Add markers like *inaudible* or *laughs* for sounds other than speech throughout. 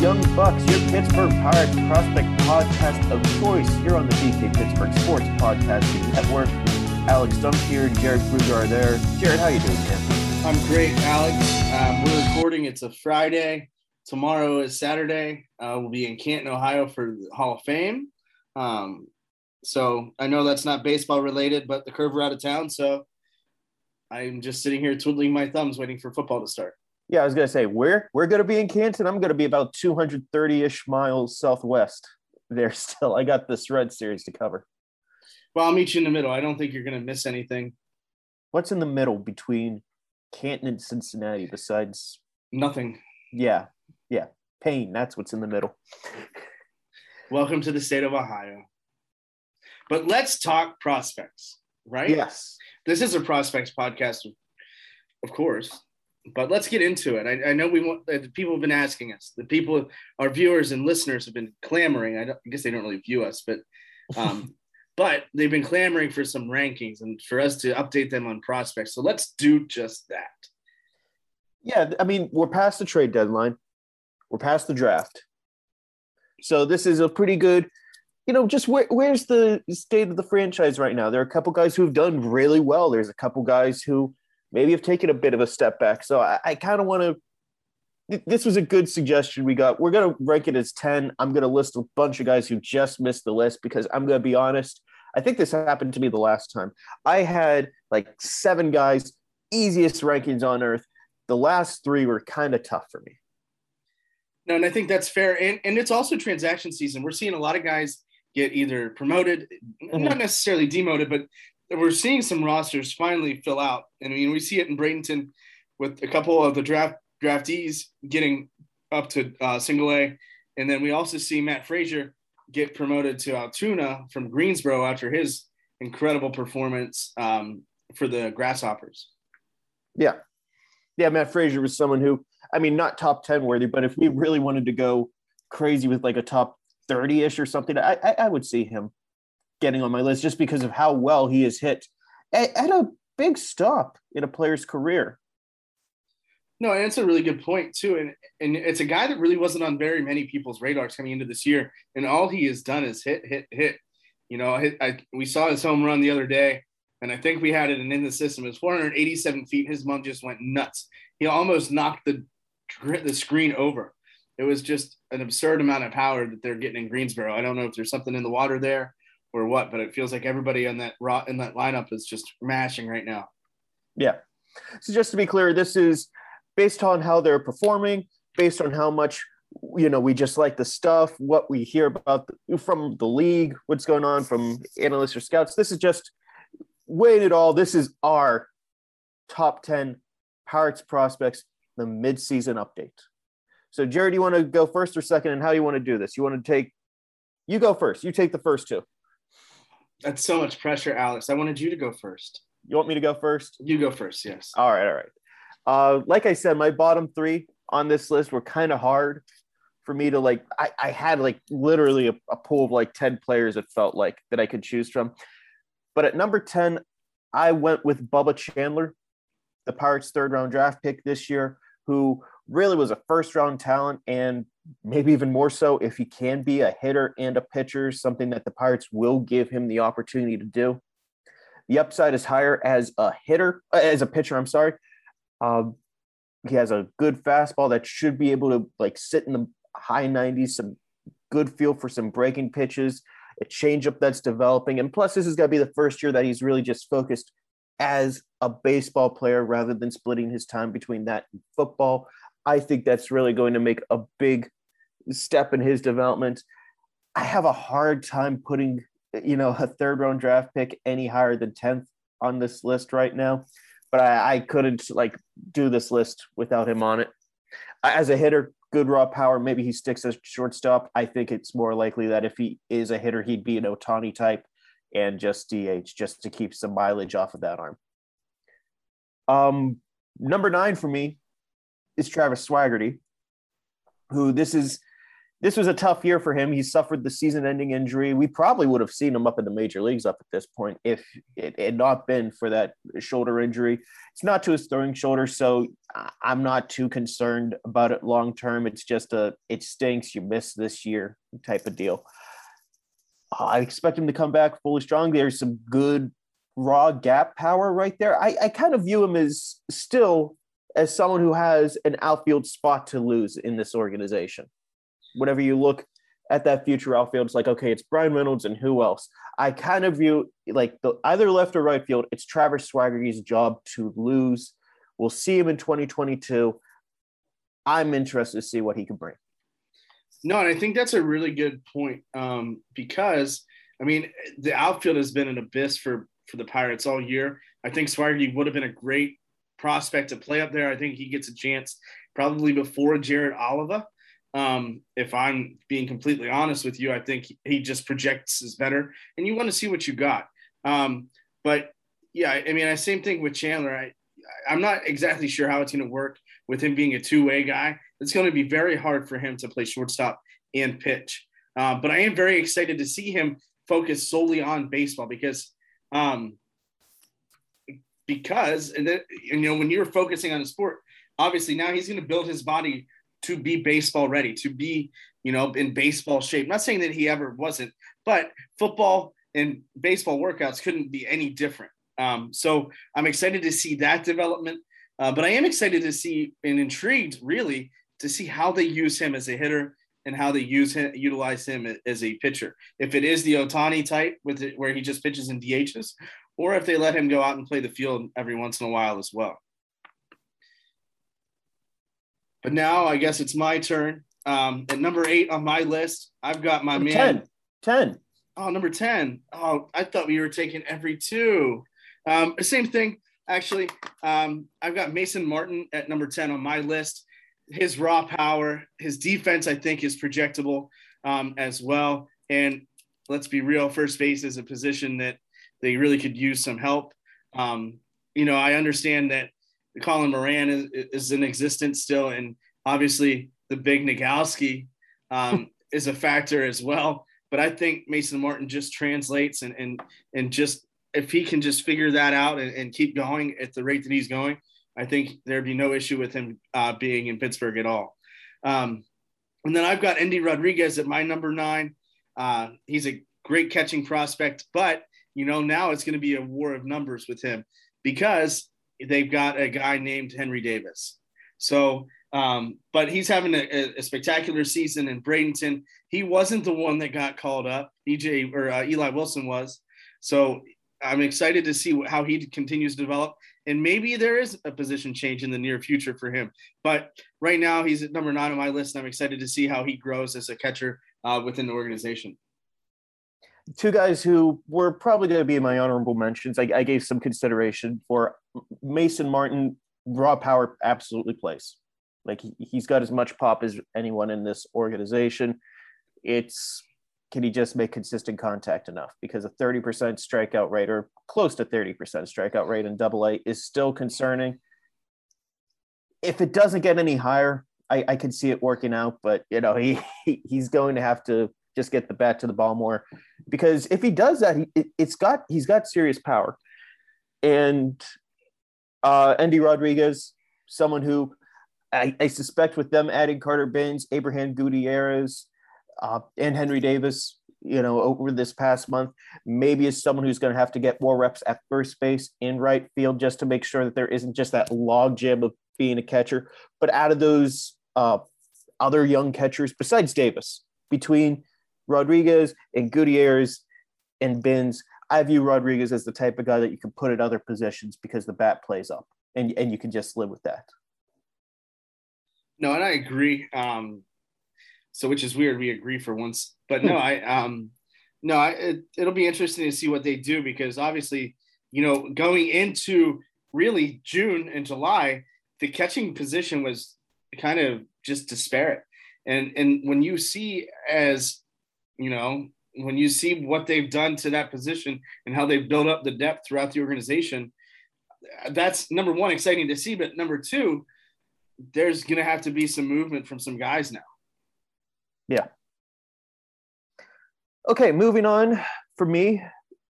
Young Bucks, your Pittsburgh Pirates prospect podcast of choice here on the DK Pittsburgh Sports Podcasting Network. Alex Dunk here, Jared Kruger are there. Jared, how you doing, man? I'm great, Alex. Um, we're recording. It's a Friday. Tomorrow is Saturday. Uh, we'll be in Canton, Ohio for the Hall of Fame. Um, so I know that's not baseball related, but the Curve are out of town. So I'm just sitting here twiddling my thumbs, waiting for football to start. Yeah, I was gonna say we're we're gonna be in Canton. I'm gonna be about 230-ish miles southwest there *laughs* still. I got this red series to cover. Well, I'll meet you in the middle. I don't think you're gonna miss anything. What's in the middle between Canton and Cincinnati besides Nothing. yeah, yeah. Pain. That's what's in the middle. *laughs* Welcome to the state of Ohio. But let's talk prospects, right? Yes. This is a prospects podcast, of course. But let's get into it. I, I know we want uh, people have been asking us. The people, our viewers and listeners, have been clamoring. I, don't, I guess they don't really view us, but um, *laughs* but they've been clamoring for some rankings and for us to update them on prospects. So let's do just that. Yeah, I mean, we're past the trade deadline. We're past the draft. So this is a pretty good, you know, just where, where's the state of the franchise right now? There are a couple guys who've done really well. There's a couple guys who maybe have taken a bit of a step back. So I, I kind of want to. This was a good suggestion we got. We're going to rank it as 10. I'm going to list a bunch of guys who just missed the list because I'm going to be honest. I think this happened to me the last time. I had like seven guys, easiest rankings on earth. The last three were kind of tough for me. No, and I think that's fair. And, and it's also transaction season. We're seeing a lot of guys get either promoted, mm-hmm. not necessarily demoted, but we're seeing some rosters finally fill out. And I mean, we see it in Bradenton with a couple of the draft draftees getting up to uh, single A. And then we also see Matt Fraizer get promoted to Altoona from Greensboro after his incredible performance um, for the Grasshoppers. Yeah. Yeah, Matt Fraizer was someone who, I mean, not top 10 worthy, but if we really wanted to go crazy with like a top 30 ish or something, I, I, I would see him getting on my list just because of how well he has hit at, at a big stop in a player's career. No, and it's a really good point too, and and it's a guy that really wasn't on very many people's radars coming into this year, and all he has done is hit, hit, hit. You know, hit, I, we saw his home run the other day, and I think we had it in the system. It's 487 feet. His mom just went nuts. He almost knocked the the screen over. It was just an absurd amount of power that they're getting in Greensboro. I don't know if there's something in the water there or what, but it feels like everybody in that raw in that lineup is just mashing right now. Yeah. So just to be clear, this is based on how they're performing, based on how much you know we just like the stuff, what we hear about the, from the league, what's going on from analysts or scouts. This is just weighing it all. This is our top ten Pirates prospects, the midseason update. So, Jared, you want to go first or second, and how you want to do this? You want to take, you go first. You take the first two. That's so much pressure, Alex. I wanted you to go first. You want me to go first? You go first, yes. All right, all right. Uh, like I said, my bottom three on this list were kind of hard for me to like. I, I had like literally a, a pool of like 10 players, it felt like, that I could choose from. But at number 10, I went with Bubba Chandler, the Pirates' third round draft pick this year, who really was a first round talent and maybe even more so if he can be a hitter and a pitcher, something that the Pirates will give him the opportunity to do. The upside is higher as a hitter, uh, as a pitcher. I'm sorry. Um, he has a good fastball that should be able to like sit in the high 90s, some good feel for some breaking pitches, a changeup that's developing. And plus, this is going to be the first year that he's really just focused as a baseball player rather than splitting his time between that and football. I think that's really going to make a big step in his development. I have a hard time putting, you know, a third round draft pick any higher than 10th on this list right now. But I, I couldn't like do this list without him on it. As a hitter, good raw power. Maybe he sticks as shortstop. I think it's more likely that if he is a hitter, he'd be an Ohtani type and just DH just to keep some mileage off of that arm. Um, number nine for me is Travis Swaggerty, who this is this was a tough year for him. He suffered the season-ending injury. We probably would have seen him up in the major leagues up at this point if it had not been for that shoulder injury. It's not to his throwing shoulder, so I'm not too concerned about it long term. It's just a it stinks. You miss this year type of deal. I expect him to come back fully strong. There's some good raw gap power right there. I, I kind of view him as still as someone who has an outfield spot to lose in this organization whenever you look at that future outfield, it's like, okay, it's Bryan Reynolds and who else? I kind of view like the either left or right field, it's Travis Swaggerty's job to lose. We'll see him in 2022. I'm interested to see what he can bring. No, and I think that's a really good point um, because I mean the outfield has been an abyss for for the Pirates all year. I think Swaggerty would have been a great prospect to play up there. I think he gets a chance probably before Jared Oliva. Um, if I'm being completely honest with you, I think he just projects as better, and you want to see what you got. Um, but yeah, I mean, I same thing with Chandler. I I'm not exactly sure how it's going to work with him being a two-way guy. It's going to be very hard for him to play shortstop and pitch. Uh, but I am very excited to see him focus solely on baseball because um, because and then you know when you're focusing on a sport, obviously now he's going to build his body to be baseball ready, to be, you know, in baseball shape. Not saying that he ever wasn't, but football and baseball workouts couldn't be any different. Um, so I'm excited to see that development. Uh, but I am excited to see and intrigued really to see how they use him as a hitter and how they use him, utilize him as a pitcher. If it is the Ohtani type with it, where he just pitches in DHs, or if they let him go out and play the field every once in a while as well. But now I guess it's my turn. Um, at number eight on my list, I've got my number man. 10. 10. Oh, number 10. Oh, I thought we were taking every two. Um, same thing, actually. Um, I've got Mason Martin at number 10 on my list. His raw power, his defense, I think, is projectable um, as well. And let's be real, first base is a position that they really could use some help. Um, you know, I understand that Colin Moran is, is in existence still, and obviously the big Nogowski um, *laughs* is a factor as well. But I think Mason Martin just translates and and and just if he can just figure that out and, and keep going at the rate that he's going, I think there'd be no issue with him uh, being in Pittsburgh at all. Um, and then I've got Endy Rodriguez at my number nine. Uh, he's a great catching prospect, but you know now it's going to be a war of numbers with him because they've got a guy named Henry Davis. So, um, but he's having a, a, spectacular season in Bradenton. He wasn't the one that got called up. EJ or uh, Eli Wilson was. So I'm excited to see how he continues to develop. And maybe there is a position change in the near future for him. But right now, he's at number nine on my list. And I'm excited to see how he grows as a catcher uh, within the organization two guys who were probably going to be in my honorable mentions. I, I, gave some consideration for Mason Martin. Raw power absolutely plays. Like he, he's got as much pop as anyone in this organization. It's can he just make consistent contact enough? Because a 30% strikeout rate or close to 30% strikeout rate in double A is still concerning. If it doesn't get any higher, I, I can see it working out, but you know, he, he he's going to have to just get the bat to the ball more. Because if he does that he, it, has got he's got serious power. And uh Endy Rodriguez someone who I, I suspect with them adding Carter Bins Abrahan Gutierrez uh, and Henry Davis you know over this past month maybe is someone who's going to have to get more reps at first base in right field just to make sure that there isn't just that log jam of being a catcher. But out of those uh, other young catchers besides Davis between Rodriguez and Gutierrez and Bins, I view Rodriguez as the type of guy that you can put at other positions because the bat plays up and, and you can just live with that. No, and I agree. Um, so, which is weird. We agree for once, but no, *laughs* I, um, no, I, it, it'll be interesting to see what they do because obviously, you know, going into really June and July, the catching position was kind of just disparate. And, and when you see as you know, when you see what they've done to that position and how they've built up the depth throughout the organization, that's number one, exciting to see. But number two, there's going to have to be some movement from some guys now. Yeah. Okay, moving on for me.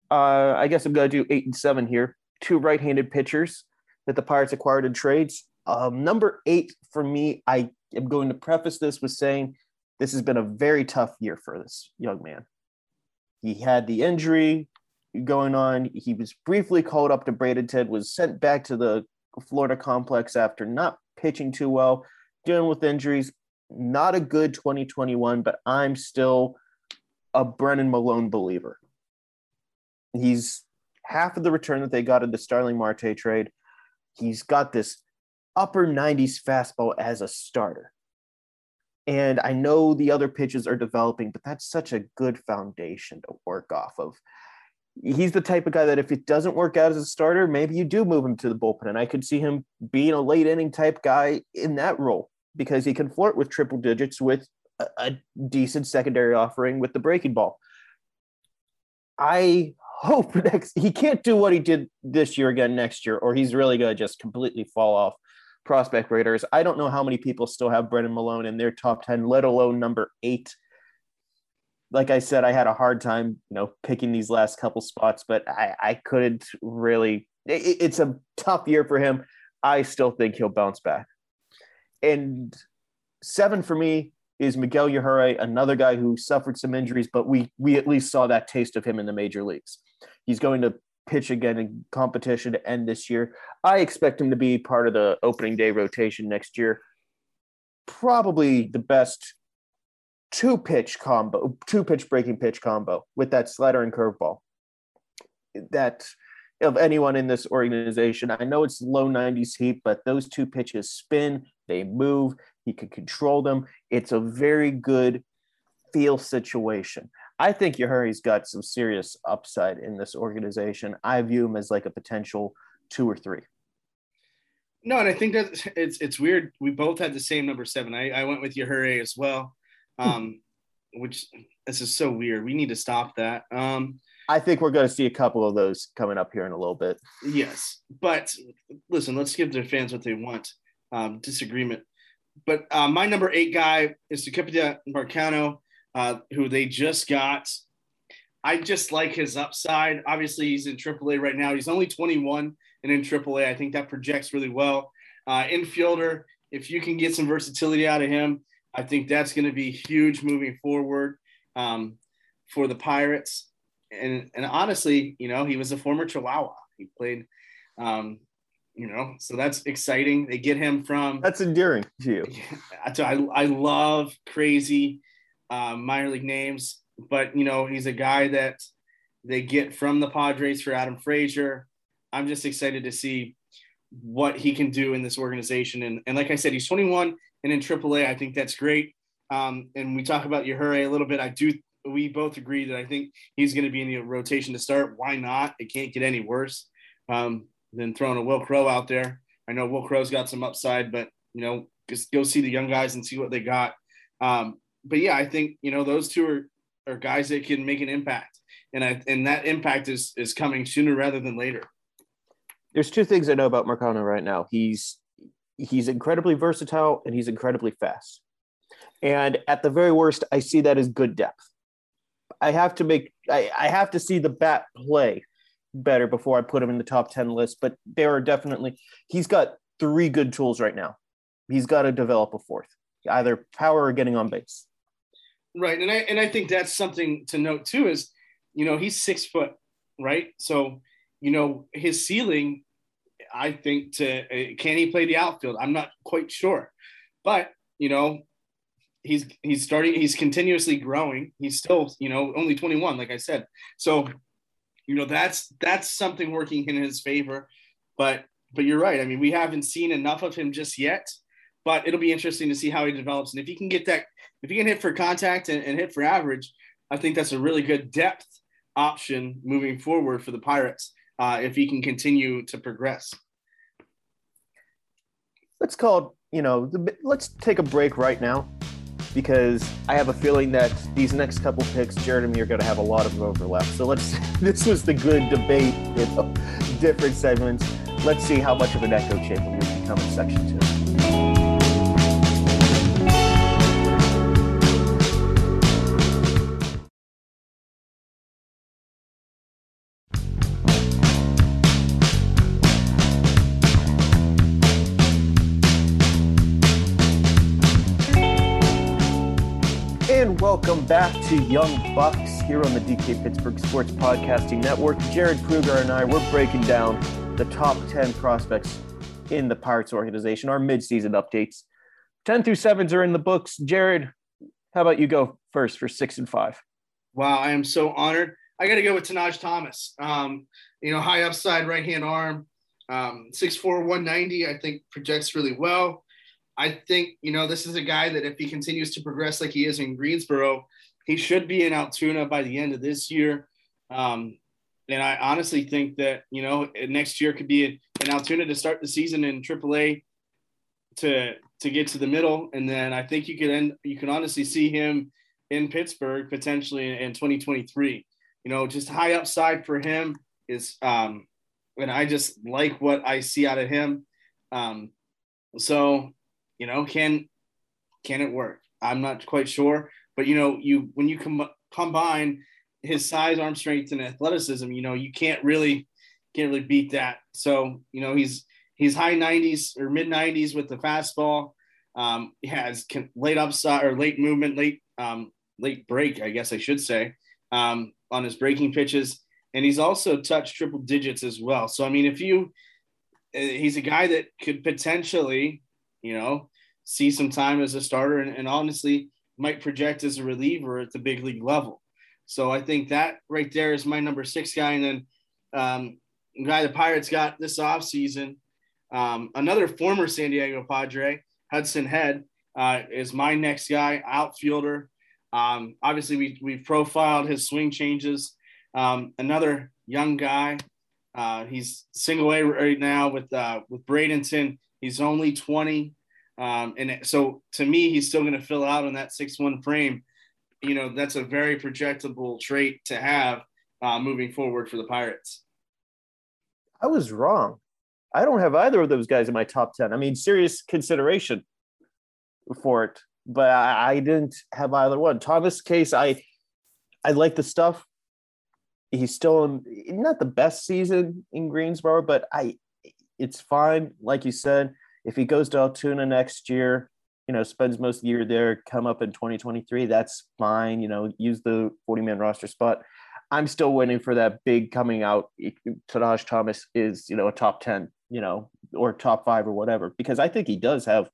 Uh, I guess I'm going to do eight and seven here. Two right handed pitchers that the Pirates acquired in trades. Um, number eight for me, I am going to preface this with saying this has been a very tough year for this young man. He had the injury going on. He was briefly called up to Bradenton, was sent back to the Florida complex after not pitching too well, dealing with injuries. Not a good 2021, but I'm still a Brennan Malone believer. He's half of the return that they got in the Starling Marte trade. He's got this upper 90s fastball as a starter. And I know the other pitches are developing, but that's such a good foundation to work off of. He's the type of guy that if it doesn't work out as a starter, maybe you do move him to the bullpen. And I could see him being a late inning type guy in that role because he can flirt with triple digits with a, a decent secondary offering with the breaking ball. I hope *laughs* next he can't do what he did this year again next year, or he's really going to just completely fall off prospect raters. I don't know how many people still have Brennan Malone in their top 10, let alone number eight. Like I said, I had a hard time, you know, picking these last couple spots, but I, I couldn't really. It, it's a tough year for him. I still think he'll bounce back. And seven for me is Miguel Yajure, another guy who suffered some injuries, but we we at least saw that taste of him in the major leagues. He's going to pitch again in competition to end this year. I expect him to be part of the opening day rotation next year. Probably the best two pitch combo, two pitch breaking pitch combo with that slider and curveball. That of anyone in this organization, I know it's low 90s heat, but those two pitches spin, they move, he can control them. It's a very good feel situation. I think Yajure's got some serious upside in this organization. I view him as like a potential two or three. No, and I think that it's it's weird. We both had the same number seven. I, I went with Yajure as well, hmm. um, which this is so weird. We need to stop that. Um, I think we're going to see a couple of those coming up here in a little bit. Yes, but listen, let's give the fans what they want. Um, disagreement, but uh, my number eight guy is Tucupita Marcano uh, who they just got. I just like his upside. Obviously, he's in AAA right now. He's only 21 and in AAA. I think that projects really well. Uh, infielder, if you can get some versatility out of him, I think that's going to be huge moving forward um, for the Pirates. And and honestly, you know, he was a former Chihuahua. He played, um, you know, so that's exciting. They get him from. That's endearing to you. *laughs* I, I love crazy uh, minor league names, but you know he's a guy that they get from the Padres for Adam Frazier. I'm just excited to see what he can do in this organization. And, and like I said, he's 21 and in AAA. I think that's great. Um, and we talk about Yajure a little bit. I do. We both agree that I think he's going to be in the rotation to start. Why not? It can't get any worse um, than throwing a Wil Crowe out there. I know Wil Crowe's got some upside, but you know, just go see the young guys and see what they got. Um, but yeah, I think you know those two are are guys that can make an impact, and I and that impact is is coming sooner rather than later. There's two things I know about Marcano right now. He's he's incredibly versatile and he's incredibly fast. And at the very worst, I see that as good depth. I have to make I, I have to see the bat play better before I put him in the top 10 list. But there are definitely he's got three good tools right now. He's got to develop a fourth, either power or getting on base. Right, and I and I think that's something to note too. Is you know he's six foot, right? So you know his ceiling. I think to uh, can he play the outfield? I'm not quite sure, but you know he's he's starting. He's continuously growing. He's still you know only 21, like I said. So you know that's that's something working in his favor. But but you're right. I mean, we haven't seen enough of him just yet. But it'll be interesting to see how he develops, and if he can get that if you can hit for contact and, and hit for average, I think that's a really good depth option moving forward for the Pirates uh, if he can continue to progress. Let's call, you know, the, let's take a break right now because I have a feeling that these next couple picks, Jared and me, are going to have a lot of overlap. So let's, *laughs* this was the good debate, you know, *laughs* different segments. Let's see how much of an echo chamber we become in section two. Welcome back to Young Bucks here on the DK Pittsburgh Sports Podcasting Network. Jared Kruger and I, we're breaking down the top 10 prospects in the Pirates organization, our midseason updates. 10 through 7s are in the books. Jared, how about you go first for six and five? Wow, I am so honored. I got to go with Tahnaj Thomas. Um, you know, high upside right hand arm, um, 6'4, 190, I think projects really well. I think, you know, this is a guy that if he continues to progress like he is in Greensboro, he should be in Altoona by the end of this year. Um, and I honestly think that, you know, next year could be an Altoona to start the season in AAA to to get to the middle. And then I think you can end, you can honestly see him in Pittsburgh potentially in 2023. You know, just high upside for him is um and I just like what I see out of him. Um so you know, can can it work? I'm not quite sure, but you know, you when you com- combine his size, arm strength, and athleticism, you know, you can't really can't really beat that. So you know, he's he's high 90s or mid 90s with the fastball. Um, he has late upside or late movement, late um, late break, I guess I should say, um, on his breaking pitches, and he's also touched triple digits as well. So I mean, if you, uh, he's a guy that could potentially you know, see some time as a starter and, and honestly might project as a reliever at the big league level. So I think that right there is my number six guy. And then um, guy the Pirates got this offseason, um, another former San Diego Padre, Hudson Head, uh, is my next guy, outfielder. Um, obviously, we, we've profiled his swing changes. Um, another young guy. Uh, he's single A right now with uh, with Bradenton. He's only 20. Um, and so to me, he's still going to fill out on that 6 1 frame. You know, that's a very projectable trait to have uh, moving forward for the Pirates. I was wrong. I don't have either of those guys in my top 10. I mean, serious consideration for it, but I, I didn't have either one. Thomas Case, I I like the stuff. He's still in not the best season in Greensboro, but I it's fine. Like you said, if he goes to Altoona next year, you know, spends most of the year there, come up in 2023, that's fine. You know, use the 40 man roster spot. I'm still waiting for that big coming out. Tahnaj Thomas is, you know, a top 10, you know, or top five or whatever, because I think he does have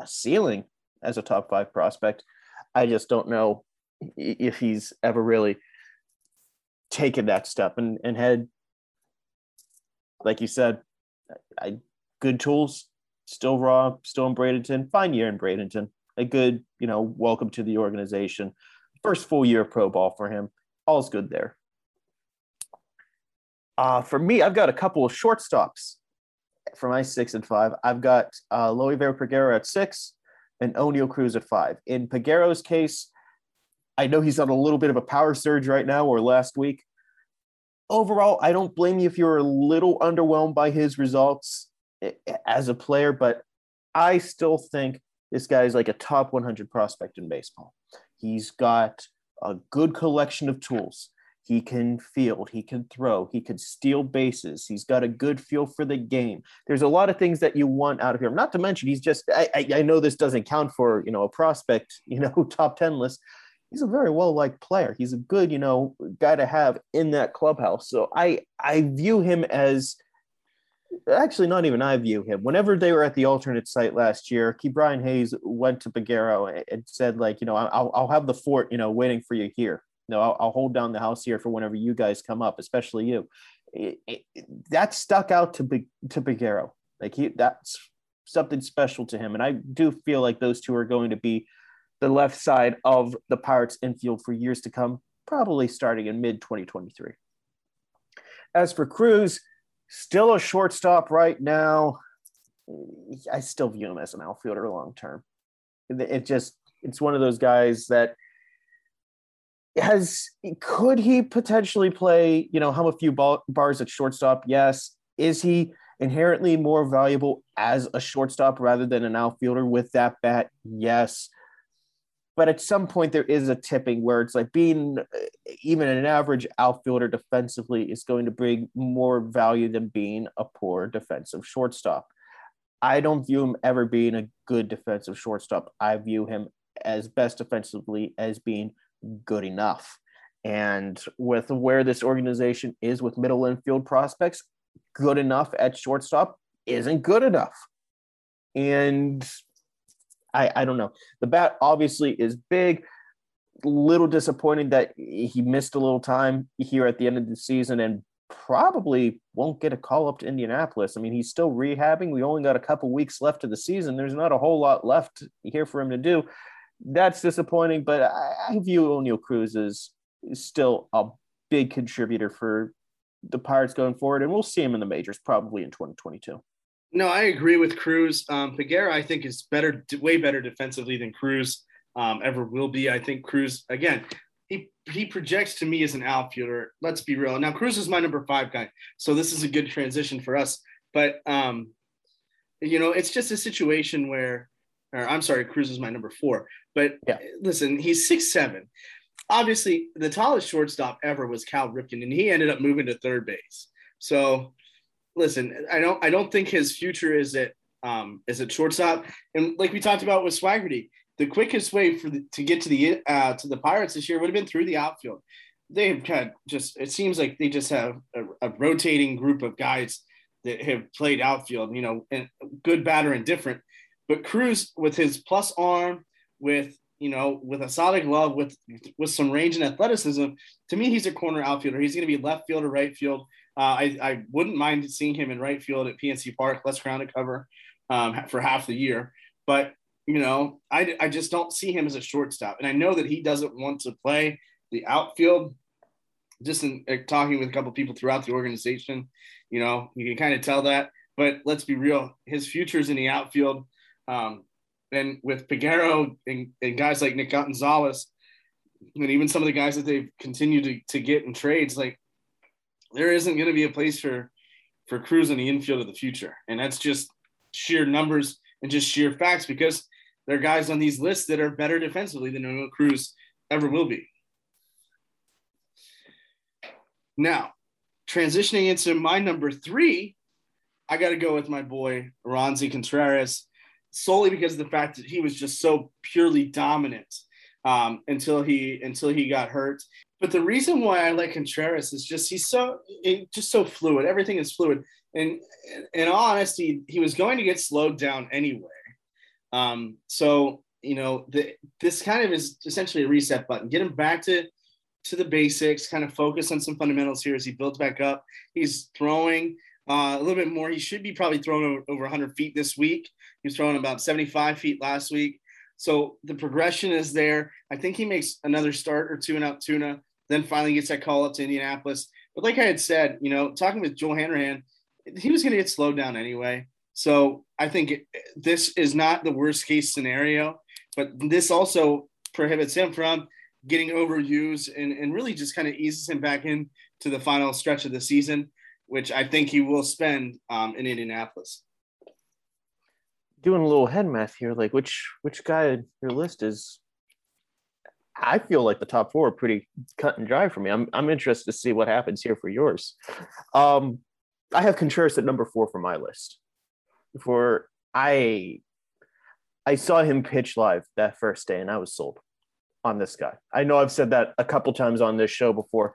a ceiling as a top five prospect. I just don't know if he's ever really taken that step and, and had, like you said, I, good tools, still raw, still in Bradenton, fine year in Bradenton, a good, you know, welcome to the organization. First full year of pro ball for him. All's good there. Uh, for me, I've got a couple of shortstops for my six and five. I've got uh, Liover Peguero at six and Oneil Cruz at five. In Peguero's case, I know he's on a little bit of a power surge right now or last week overall, I don't blame you if you're a little underwhelmed by his results as a player, but I still think this guy is like a top 100 prospect in baseball. He's got a good collection of tools. He can field, he can throw, he can steal bases. He's got a good feel for the game. There's a lot of things that you want out of him. Not to mention, he's just, I, I, I know this doesn't count for, you know, a prospect, *laughs* you know, top 10 list, he's a very well liked player. He's a good, you know, guy to have in that clubhouse. So I I view him as actually not even I view him. Whenever they were at the alternate site last year, Ke'Bryan Hayes went to Peguero and said like, you know, I'll I'll have the fort, you know, waiting for you here. You know, I'll, I'll hold down the house here for whenever you guys come up, especially you. It, it, that stuck out to Be, to Peguero. Like he, that's something special to him, and I do feel like those two are going to be the left side of the Pirates infield for years to come, probably starting in mid 2023. As for Cruz, still a shortstop right now. I still view him as an outfielder long term. It just it's one of those guys that has could he potentially play, you know, hum a few bars at shortstop? Yes. Is he inherently more valuable as a shortstop rather than an outfielder with that bat? Yes but at some point there is a tipping where it's like being uh, even an average outfielder defensively is going to bring more value than being a poor defensive shortstop. I don't view him ever being a good defensive shortstop. I view him as best defensively as being good enough. And with where this organization is with middle infield prospects, good enough at shortstop isn't good enough. And I, I don't know. The bat obviously is big. Little disappointing that he missed a little time here at the end of the season and probably won't get a call up to Indianapolis. I mean, he's still rehabbing. We only got a couple weeks left of the season. There's not a whole lot left here for him to do. That's disappointing, but I, I view Oneil Cruz as still a big contributor for the Pirates going forward, and we'll see him in the majors probably in 2022. No, I agree with Cruz. Um, Peguero, I think, is better, way better defensively than Cruz um, ever will be. I think Cruz, again, he he projects to me as an outfielder. Let's be real. Now Cruz is my number five guy, so this is a good transition for us. But um, you know, it's just a situation where, or I'm sorry, Cruz is my number four. But yeah. listen, he's six seven. Obviously, the tallest shortstop ever was Cal Ripken, and he ended up moving to third base. So, listen, I don't I don't think his future is at um, is at shortstop. And like we talked about with Swaggerty, the quickest way for the, to get to the uh, to the Pirates this year would have been through the outfield. They've had just it seems like they just have a, a rotating group of guys that have played outfield, you know, and good, bad, or indifferent. But Cruz, with his plus arm, with you know, with a solid glove, with with some range and athleticism, to me, he's a corner outfielder. He's going to be left field or right field. Uh, I, I wouldn't mind seeing him in right field at PNC Park, less ground to cover um, for half the year. But you know, I, I just don't see him as a shortstop. And I know that he doesn't want to play the outfield. Just in uh, talking with a couple people throughout the organization, you know, you can kind of tell that. But let's be real, his future's in the outfield. Um, and with Peguero and, and, guys like Nick Gonzalez, and even some of the guys that they've continued to, to get in trades, like there isn't going to be a place for for Cruz in the infield of the future. And that's just sheer numbers and just sheer facts because there are guys on these lists that are better defensively than Oneil Cruz ever will be. Now, transitioning into my number three, I got to go with my boy Roansy Contreras, solely because of the fact that he was just so purely dominant um, until he until he got hurt. But the reason why I like Contreras is just he's so just so fluid. Everything is fluid, and in all honesty, he was going to get slowed down anyway. Um, so you know, the, this kind of is essentially a reset button. Get him back to to the basics. Kind of focus on some fundamentals here as he builds back up. He's throwing uh, a little bit more. He should be probably throwing over, over 100 feet this week. He was throwing about 75 feet last week. So the progression is there. I think he makes another start or two in Altoona, then finally gets that call up to Indianapolis. But like I had said, you know, talking with Joel Hanrahan, he was going to get slowed down anyway. So I think this is not the worst case scenario, but this also prohibits him from getting overused and, and really just kind of eases him back in to the final stretch of the season, which I think he will spend um, in Indianapolis. Doing a little head math here, like which which guy on your list is I feel like the top four are pretty cut and dry for me. I'm I'm interested to see what happens here for yours. Um, I have Contreras at number four for my list for I I saw him pitch live that first day and I was sold on this guy. I know I've said that a couple times on this show before.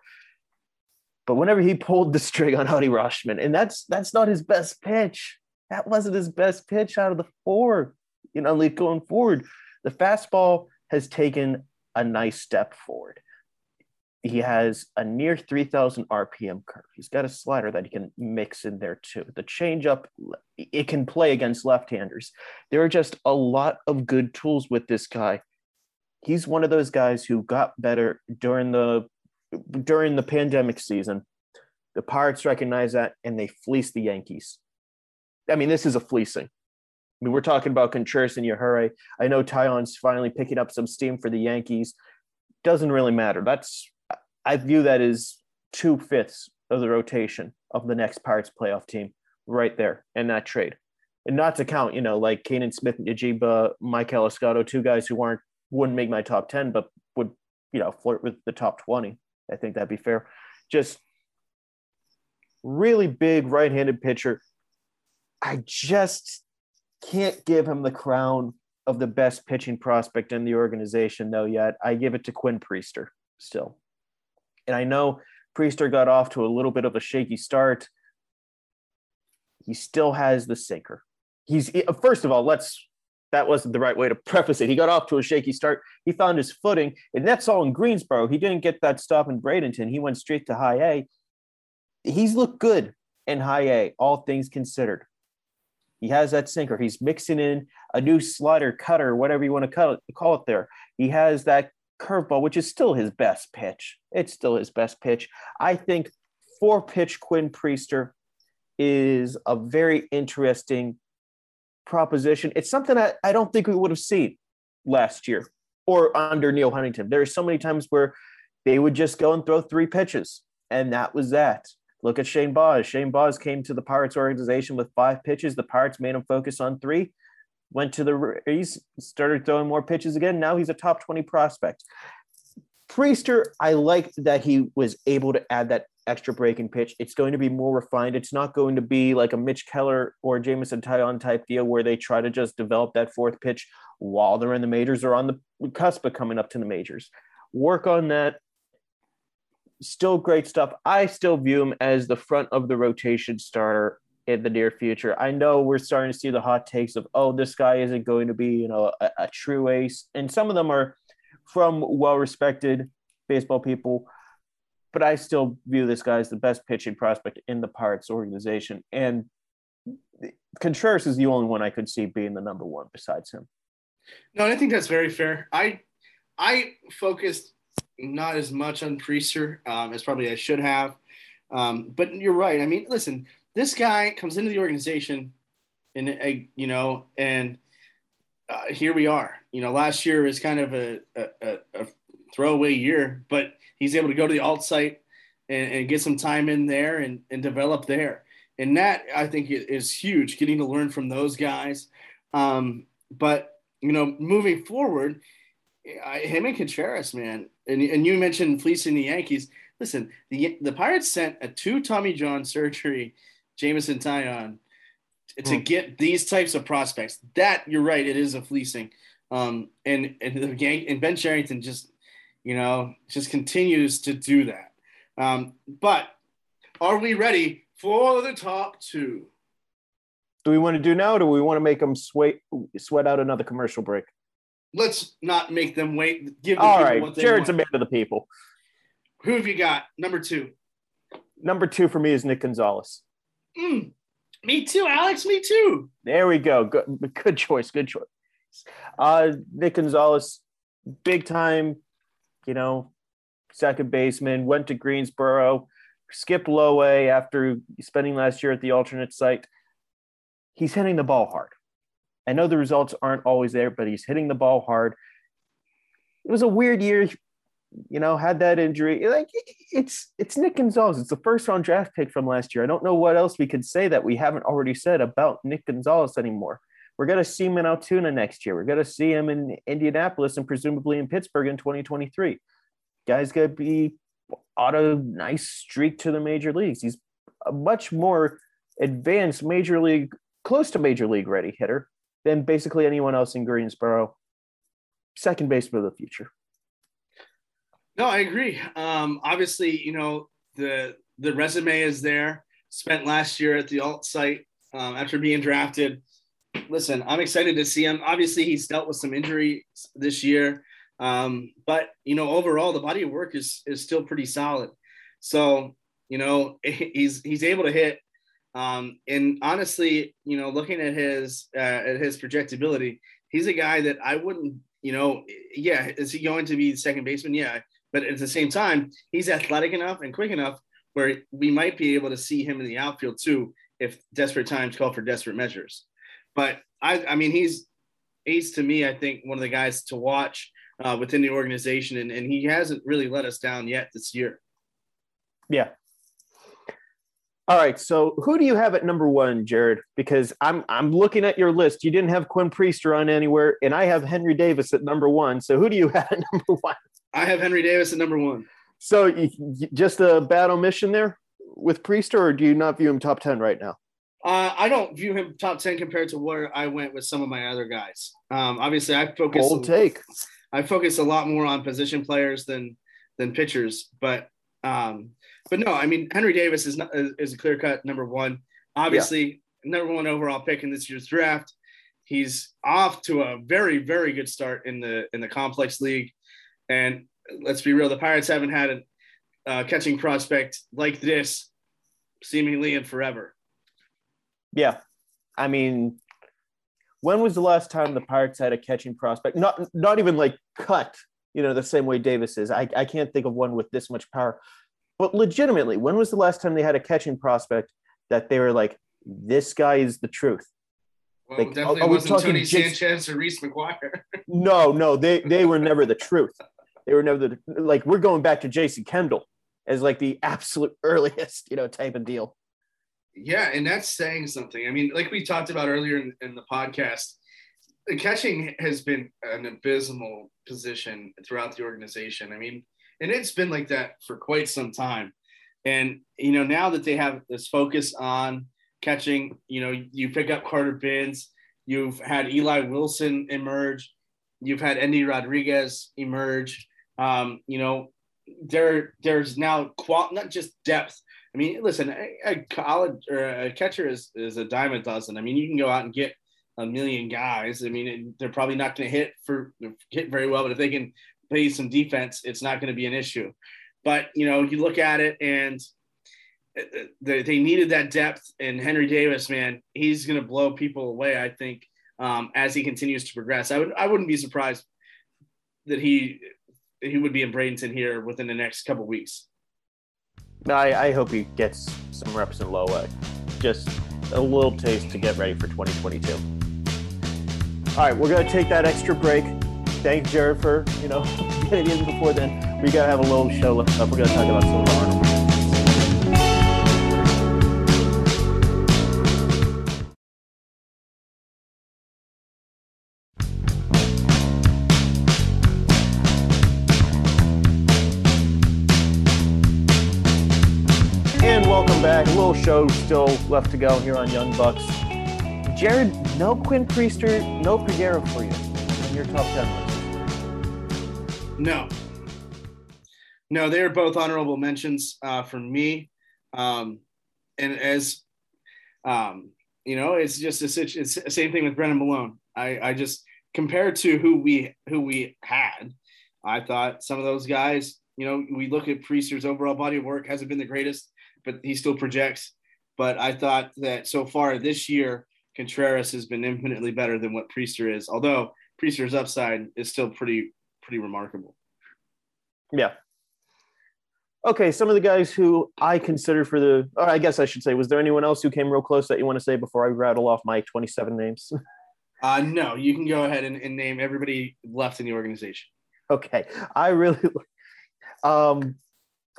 But whenever he pulled the string on Adley Rutschman, and that's that's not his best pitch. That wasn't his best pitch out of the four, you know, like going forward. The fastball has taken a nice step forward. He has a near 3000 rpm curve. He's got a slider that he can mix in there too. The changeup it can play against left-handers. There are just a lot of good tools with this guy. He's one of those guys who got better during the during the pandemic season. The pirates recognize that and they fleece the yankees i mean this is a fleecing I mean, we're talking about Contreras and Yajure. I know Taillon's finally picking up some steam for the Yankees. Doesn't really matter. That's I view that as two fifths of the rotation of the next Pirates playoff team right there in that trade. And not to count, you know, like Canaan Smith, Njigba, Maikol Escotto, two guys who aren't wouldn't make my top 10, but would, you know, flirt with the top 20. I think that'd be fair. Just really big right-handed pitcher. I just can't give him the crown of the best pitching prospect in the organization, though, yet. I give it to Quinn Priester still. And I know Priester got off to a little bit of a shaky start. He still has the sinker. He's, first of all, let's, that wasn't the right way to preface it. He got off to a shaky start. He found his footing, and that's all in Greensboro. He didn't get that stop in Bradenton. He went straight to high A. He's looked good in high A, all things considered. He has that sinker. He's mixing in a new slider, cutter, whatever you want to call it, call it there. He has that curveball, which is still his best pitch. It's still his best pitch. I think four pitch Quinn Priester is a very interesting proposition. It's something I, I don't think we would have seen last year or under Neil Huntington. There are so many times where they would just go and throw three pitches, and that was that. Look at Shane Baz. Shane Baz came to the Pirates organization with five pitches. The Pirates made him focus on three. Went to the Rays, started throwing more pitches again. Now he's a top 20 prospect. Priester, I like that he was able to add that extra breaking pitch. It's going to be more refined. It's not going to be like a Mitch Keller or Jameson Taillon type deal where they try to just develop that fourth pitch while they're in the majors or on the cusp of coming up to the majors. Work on that still great stuff. I still view him as the front of the rotation starter in the near future. I know we're starting to see the hot takes of, oh, this guy isn't going to be, you know, a, a true ace. And some of them are from well respected baseball people. But I still view this guy as the best pitching prospect in the Pirates organization. And Contreras is the only one I could see being the number one besides him. No, I think that's very fair. I I focused not as much on Priester um, as probably I should have. Um, but you're right. I mean, listen, this guy comes into the organization, and you know, and uh, here we are. You know, last year is kind of a, a, a, throwaway year, but he's able to go to the alt site and, and get some time in there and, and develop there. And that I think is huge, getting to learn from those guys. Um, but you know, moving forward, I, him and Contreras, man, and, and you mentioned fleecing the Yankees. Listen, the the Pirates sent a two Tommy John surgery, Jameson Taillon, to hmm. get these types of prospects. That you're right, it is a fleecing. Um, and and the gang and Ben Cherington just, you know, just continues to do that. Um, but are we ready for the top two? Do we want to do now, or do we want to make them sweat sweat out another commercial break? Let's not make them wait. Give all right. Jared's want. a man of the people. Who have you got? Number two. Number two for me is Nick Gonzalez. Mm, me too, Alex. Me too. There we go. Good, good choice. Good choice. Uh, Nick Gonzalez, big time, you know, second baseman, went to Greensboro, skipped low A after spending last year at the alternate site. He's hitting the ball hard. I know the results aren't always there, but he's hitting the ball hard. It was a weird year, you know, had that injury. Like it's it's Nick Gonzalez. It's the first round draft pick from last year. I don't know what else we could say that we haven't already said about Nick Gonzalez anymore. We're gonna see him in Altoona next year. We're gonna see him in Indianapolis and presumably in Pittsburgh in 2023. Guy's gonna be on a nice streak to the major leagues. He's a much more advanced major league, close to major league ready hitter than basically anyone else in Greensboro. Second baseman of the future. No, I agree. Um, obviously, you know the the resume is there. Spent last year at the alt site um, after being drafted. Listen, I'm excited to see him. Obviously, he's dealt with some injuries this year, um, but you know overall the body of work is is still pretty solid. So you know *laughs* he's he's able to hit um, and honestly, you know, looking at his uh, at his projectability, he's a guy that I wouldn't, you know, yeah, is he going to be second baseman? Yeah, but at the same time, he's athletic enough and quick enough where we might be able to see him in the outfield too if desperate times call for desperate measures. But I, I mean, he's he's to me, I think one of the guys to watch uh, within the organization, and, and he hasn't really let us down yet this year. Yeah, all right. So who do you have at number one, Jared? Because I'm I'm looking at your list. You didn't have Quinn Priester on anywhere, and I have Henry Davis at number one. So who do you *laughs* have at number one? I have Henry Davis at number one. So you, just a bad omission there with Priester, or do you not view him top ten right now? Uh, I don't view him top ten compared to where I went with some of my other guys. Um, obviously, I focus. Bold take. I focus a lot more on position players than than pitchers, but um, but no, I mean Henry Davis is not, is a clear cut number one. Obviously, yeah. number one overall pick in this year's draft. He's off to a very very good start in the in the complex league, and let's be real, the Pirates haven't had a uh, catching prospect like this seemingly in forever. Yeah, I mean, when was the last time the Pirates had a catching prospect? Not not even like cut, you know, the same way Davis is. I, I can't think of one with this much power. But legitimately, when was the last time they had a catching prospect that they were like, this guy is the truth? Well, like, definitely are, are wasn't Tony Sanchez or Reese McGuire. *laughs* no, no, they they were never the truth. They were never the like. We're going back to Jason Kendall as like the absolute *laughs* earliest, you know, type of deal. Yeah, and that's saying something. I mean, like we talked about earlier in, in the podcast, the catching has been an abysmal position throughout the organization. I mean, and it's been like that for quite some time. And you know, now that they have this focus on catching, you know, you pick up Carter Bins, you've had Eli Wilson emerge, you've had Endy Rodriguez emerge. Um, you know, there there's now qual not just depth. I mean, listen, a, a college or a catcher is is a dime a dozen. I mean, you can go out and get a million guys. I mean, they're probably not going to hit for hit very well, but if they can play some defense, it's not going to be an issue. But you know, you look at it and they, they needed that depth. And Henry Davis, man, he's going to blow people away. I think um, as he continues to progress, I would I wouldn't be surprised that he he would be in Bradenton here within the next couple weeks. I, I hope he gets some reps in low A. Just a little taste to get ready for 2022. All right, we're going to take that extra break. Thank Jared for, you know, *laughs* getting in before then. We got to have a little show left up. We're to talk about some Arnold. show still left to go here on Young Bucks. Jared, no Quinn Priester, no Peguero for you in your top 10 list. No. No, they are both honorable mentions uh, for me. Um, and as, um, you know, it's just a, it's the same thing with Brennan Malone. I, I just, compared to who we who we had, I thought some of those guys, you know, we look at Priester's overall body of work hasn't been the greatest but he still projects. But I thought that so far this year, Contreras has been infinitely better than what Priester is, although Priester's upside is still pretty pretty remarkable. Yeah. Okay, some of the guys who I consider for the, or I guess I should say, was there anyone else who came real close that you want to say before I rattle off my 27 names? *laughs* Uh, no, you can go ahead and, and name everybody left in the organization. Okay, I really, *laughs* um,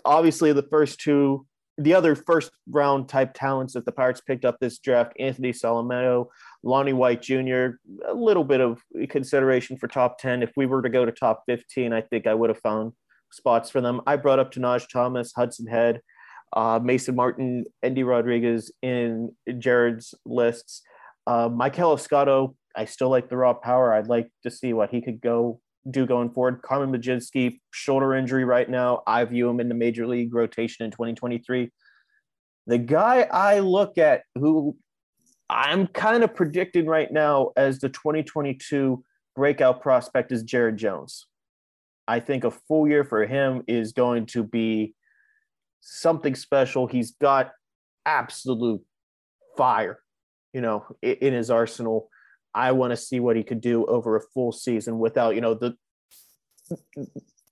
obviously the first two the other first round type talents that the Pirates picked up this draft, Anthony Solometo, Lonnie White Jr., a little bit of consideration for top 10. If we were to go to top 15, I think I would have found spots for them. I brought up Tahnaj Thomas, Hudson Head, uh, Mason Martin, Endy Rodriguez in Jared's lists. Uh, Maikol Escotto, I still like the raw power. I'd like to see what he could go do going forward. Carmen Mlodzinski, shoulder injury right now. I view him in the major league rotation in 2023. The guy I look at who I'm kind of predicting right now as the 2022 breakout prospect is Jared Jones. I think a full year for him is going to be something special. He's got absolute fire, you know, in his arsenal. I want to see what he could do over a full season without, you know, the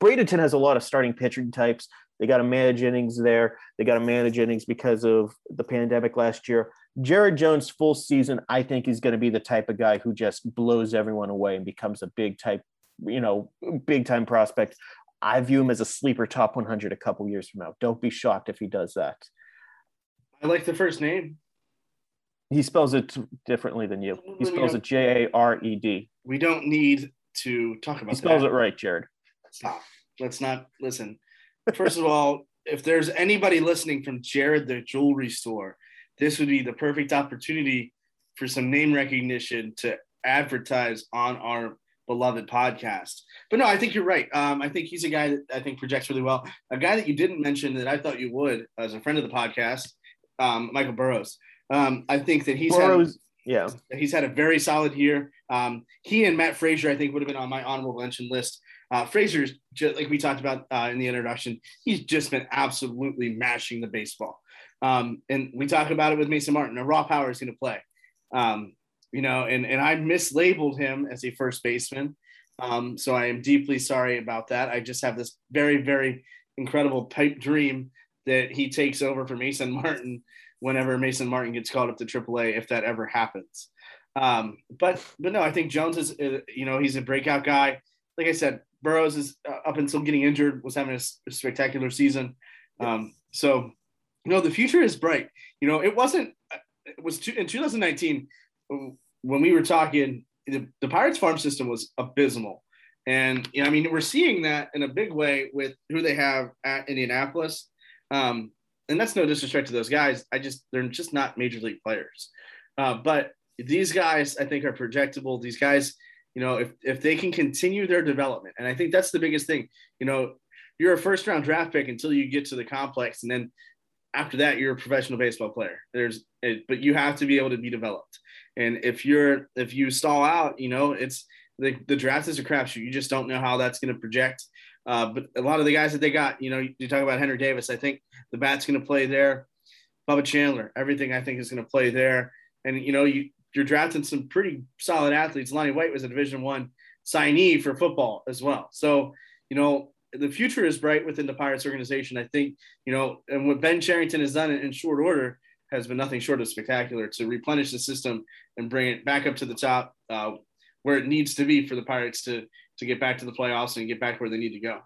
Bradenton has a lot of starting pitching types. They got to manage innings there. They got to manage innings because of the pandemic last year. Jared Jones, full season, I think he's going to be the type of guy who just blows everyone away and becomes a big type, you know, big time prospect. I view him as a sleeper top 100 a couple years from now. Don't be shocked if he does that. I like the first name. He spells it differently than you. He spells it J A R E D. We don't need to talk about. He spells that. it right, Jared. Stop. Let's not listen. First of all, *laughs* if there's anybody listening from Jared the jewelry store this would be the perfect opportunity for some name recognition to advertise on our beloved podcast. But no, I think you're right. Um, I think he's a guy that I think projects really well. A guy that you didn't mention that I thought you would as a friend of the podcast, um, Michael Burrows. Um, I think that he's had, yeah, he's had a very solid year. Um, he and Matt Fraizer, I think, would have been on my honorable mention list. Uh, Fraizer's just like we talked about uh, in the introduction. He's just been absolutely mashing the baseball. Um, and we talk about it with Mason Martin. A raw power is going to play. Um, you know, and, and I mislabeled him as a first baseman. Um, so I am deeply sorry about that. I just have this very, very incredible pipe dream that he takes over for Mason Martin whenever Mason Martin gets called up to AAA, if that ever happens. Um, but but no, I think Jones is uh, you know he's a breakout guy. Like I said, Burrows is uh, up until getting injured was having a, spectacular season. Um, so you know the future is bright. You know it wasn't uh, it was two, in 2019 when we were talking, the, the Pirates farm system was abysmal. And, you know, I mean, we're seeing that in a big way with who they have at Indianapolis. Um, and that's no disrespect to those guys. I just, they're just not major league players. Uh, but these guys, I think, are projectable. These guys, you know, if, if they can continue their development, and I think that's the biggest thing, you know, you're a first round draft pick until you get to the complex. And then after that, you're a professional baseball player. There's, but you have to be able to be developed. And if you're if you stall out, you know, it's the, the draft is a crapshoot. You just don't know how that's going to project. Uh, but a lot of the guys that they got, you know, you talk about Henry Davis. I think the bat's going to play there. Bubba Chandler, everything I think is going to play there. And you know, you you're drafting some pretty solid athletes. Lonnie White was a Division One signee for football as well. So you know, the future is bright within the Pirates organization. I think you know, and what Ben Cherington has done in short order has been nothing short of spectacular to replenish the system and bring it back up to the top uh, where it needs to be for the Pirates to to get back to the playoffs and get back where they need to go.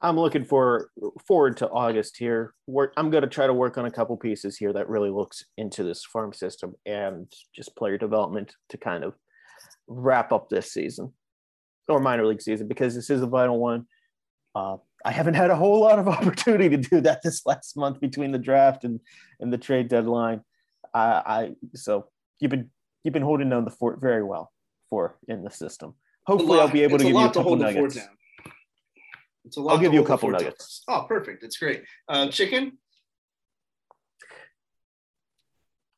I'm looking for forward to August here. I'm going to try to work on a couple pieces here that really looks into this farm system and just player development to kind of wrap up this season or minor league season because this is the final one. Uh, I haven't had a whole lot of *laughs* opportunity to do that this last month between the draft and and the trade deadline. I, I so you've been you've been holding down the fort very well for in the system. Hopefully, I'll be able to give you a couple nuggets. It's a lot. I'll give you a couple nuggets. Down. Oh, perfect! It's great. Uh, chicken.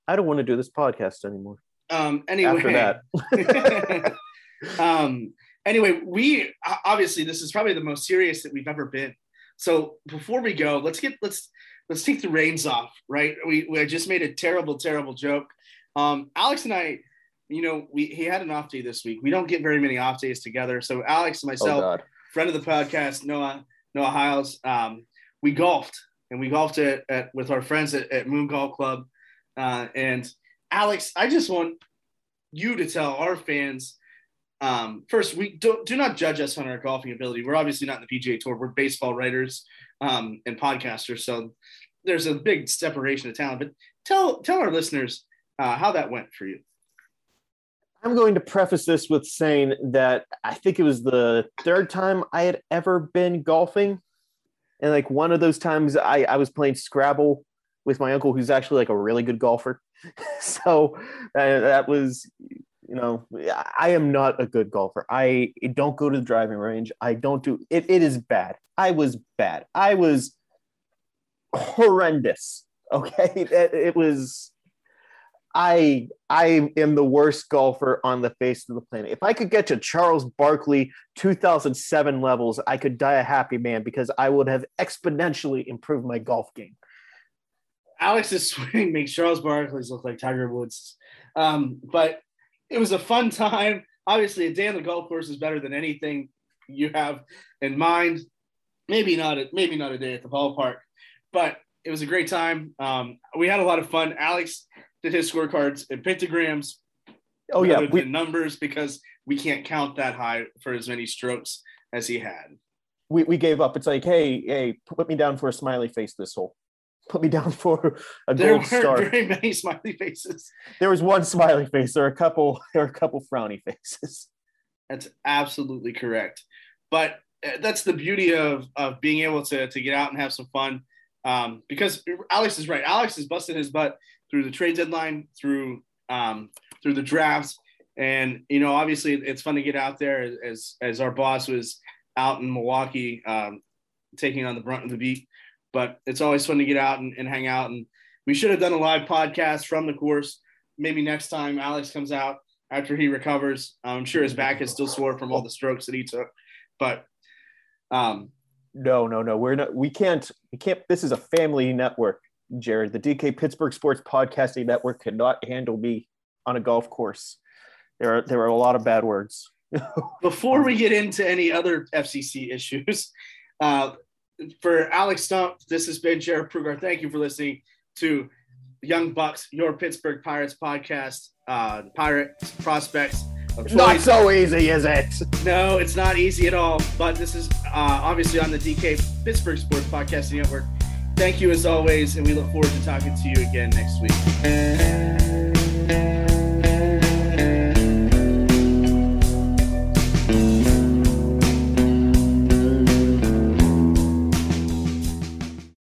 I don't want to do this podcast anymore. Um. Anyway. After that. *laughs* um anyway, we obviously this is probably the most serious that we've ever been. So before we go, let's get let's let's take the reins off, right? We we just made a terrible, terrible joke. Um, Alex and I, you know, we he had an off day this week. We don't get very many off days together. So Alex and myself, oh friend of the podcast, Noah Noah Hiles, um, we golfed and we golfed at, at with our friends at, at Moon Golf Club. Uh, and Alex, I just want you to tell our fans um, first, we do, do not judge us on our golfing ability. We're obviously not in the PGA Tour. We're baseball writers um, and podcasters, so there's a big separation of talent. But tell tell our listeners uh, how that went for you. I'm going to preface this with saying that I think it was the third time I had ever been golfing, and like one of those times I, I was playing Scrabble with my uncle, who's actually like a really good golfer. *laughs* so uh, that was you know i am not a good golfer. I don't go to the driving range. I don't do it it is bad. I was bad. I was horrendous. Okay? *laughs* It, it was i i am the worst golfer on the face of the planet if i could get to charles barkley 2007 levels i could die a happy man because i would have exponentially improved my golf game alex's *laughs* swing makes charles barkley's look like tiger woods um, but it was a fun time. Obviously, a day on the golf course is better than anything you have in mind. Maybe not a, maybe not a day at the ballpark, but it was a great time. Um, we had a lot of fun. Alex did his scorecards and pentagrams. Oh yeah, we, numbers because we can't count that high for as many strokes as he had. We, we gave up. It's like, hey, hey, put me down for a smiley face this hole put me down for a there gold star. Very many smiley faces. There was one smiley face. There are a couple. *laughs* There are a couple frowny faces. That's absolutely correct. But uh, that's the beauty of of being able to to get out and have some fun. Um, because Alex is right. Alex has busted his butt through the trade deadline, through um, through the drafts, and you know, obviously, it's fun to get out there as as our boss was out in Milwaukee, um, taking on the brunt of the beat. But it's always fun to get out and, and hang out. And we should have done a live podcast from the course. Maybe next time Alex comes out after he recovers. I'm sure his back is still sore from all the strokes that he took, but um, no, no, no. We're not. We can't. We can't. This is a family network, Jared. The DK Pittsburgh Sports Podcasting Network cannot handle me on a golf course. There are there are a lot of bad words. *laughs* Before we get into any other FCC issues, *laughs* uh, for Alex Stump, this has been Jared Prugar. Thank you for listening to Young Bucks, your Pittsburgh Pirates podcast, uh, Pirate prospects. Not so easy, is it? No, it's not easy at all. But this is uh, obviously on the DK Pittsburgh Sports Podcasting Network. Thank you as always, and we look forward to talking to you again next week.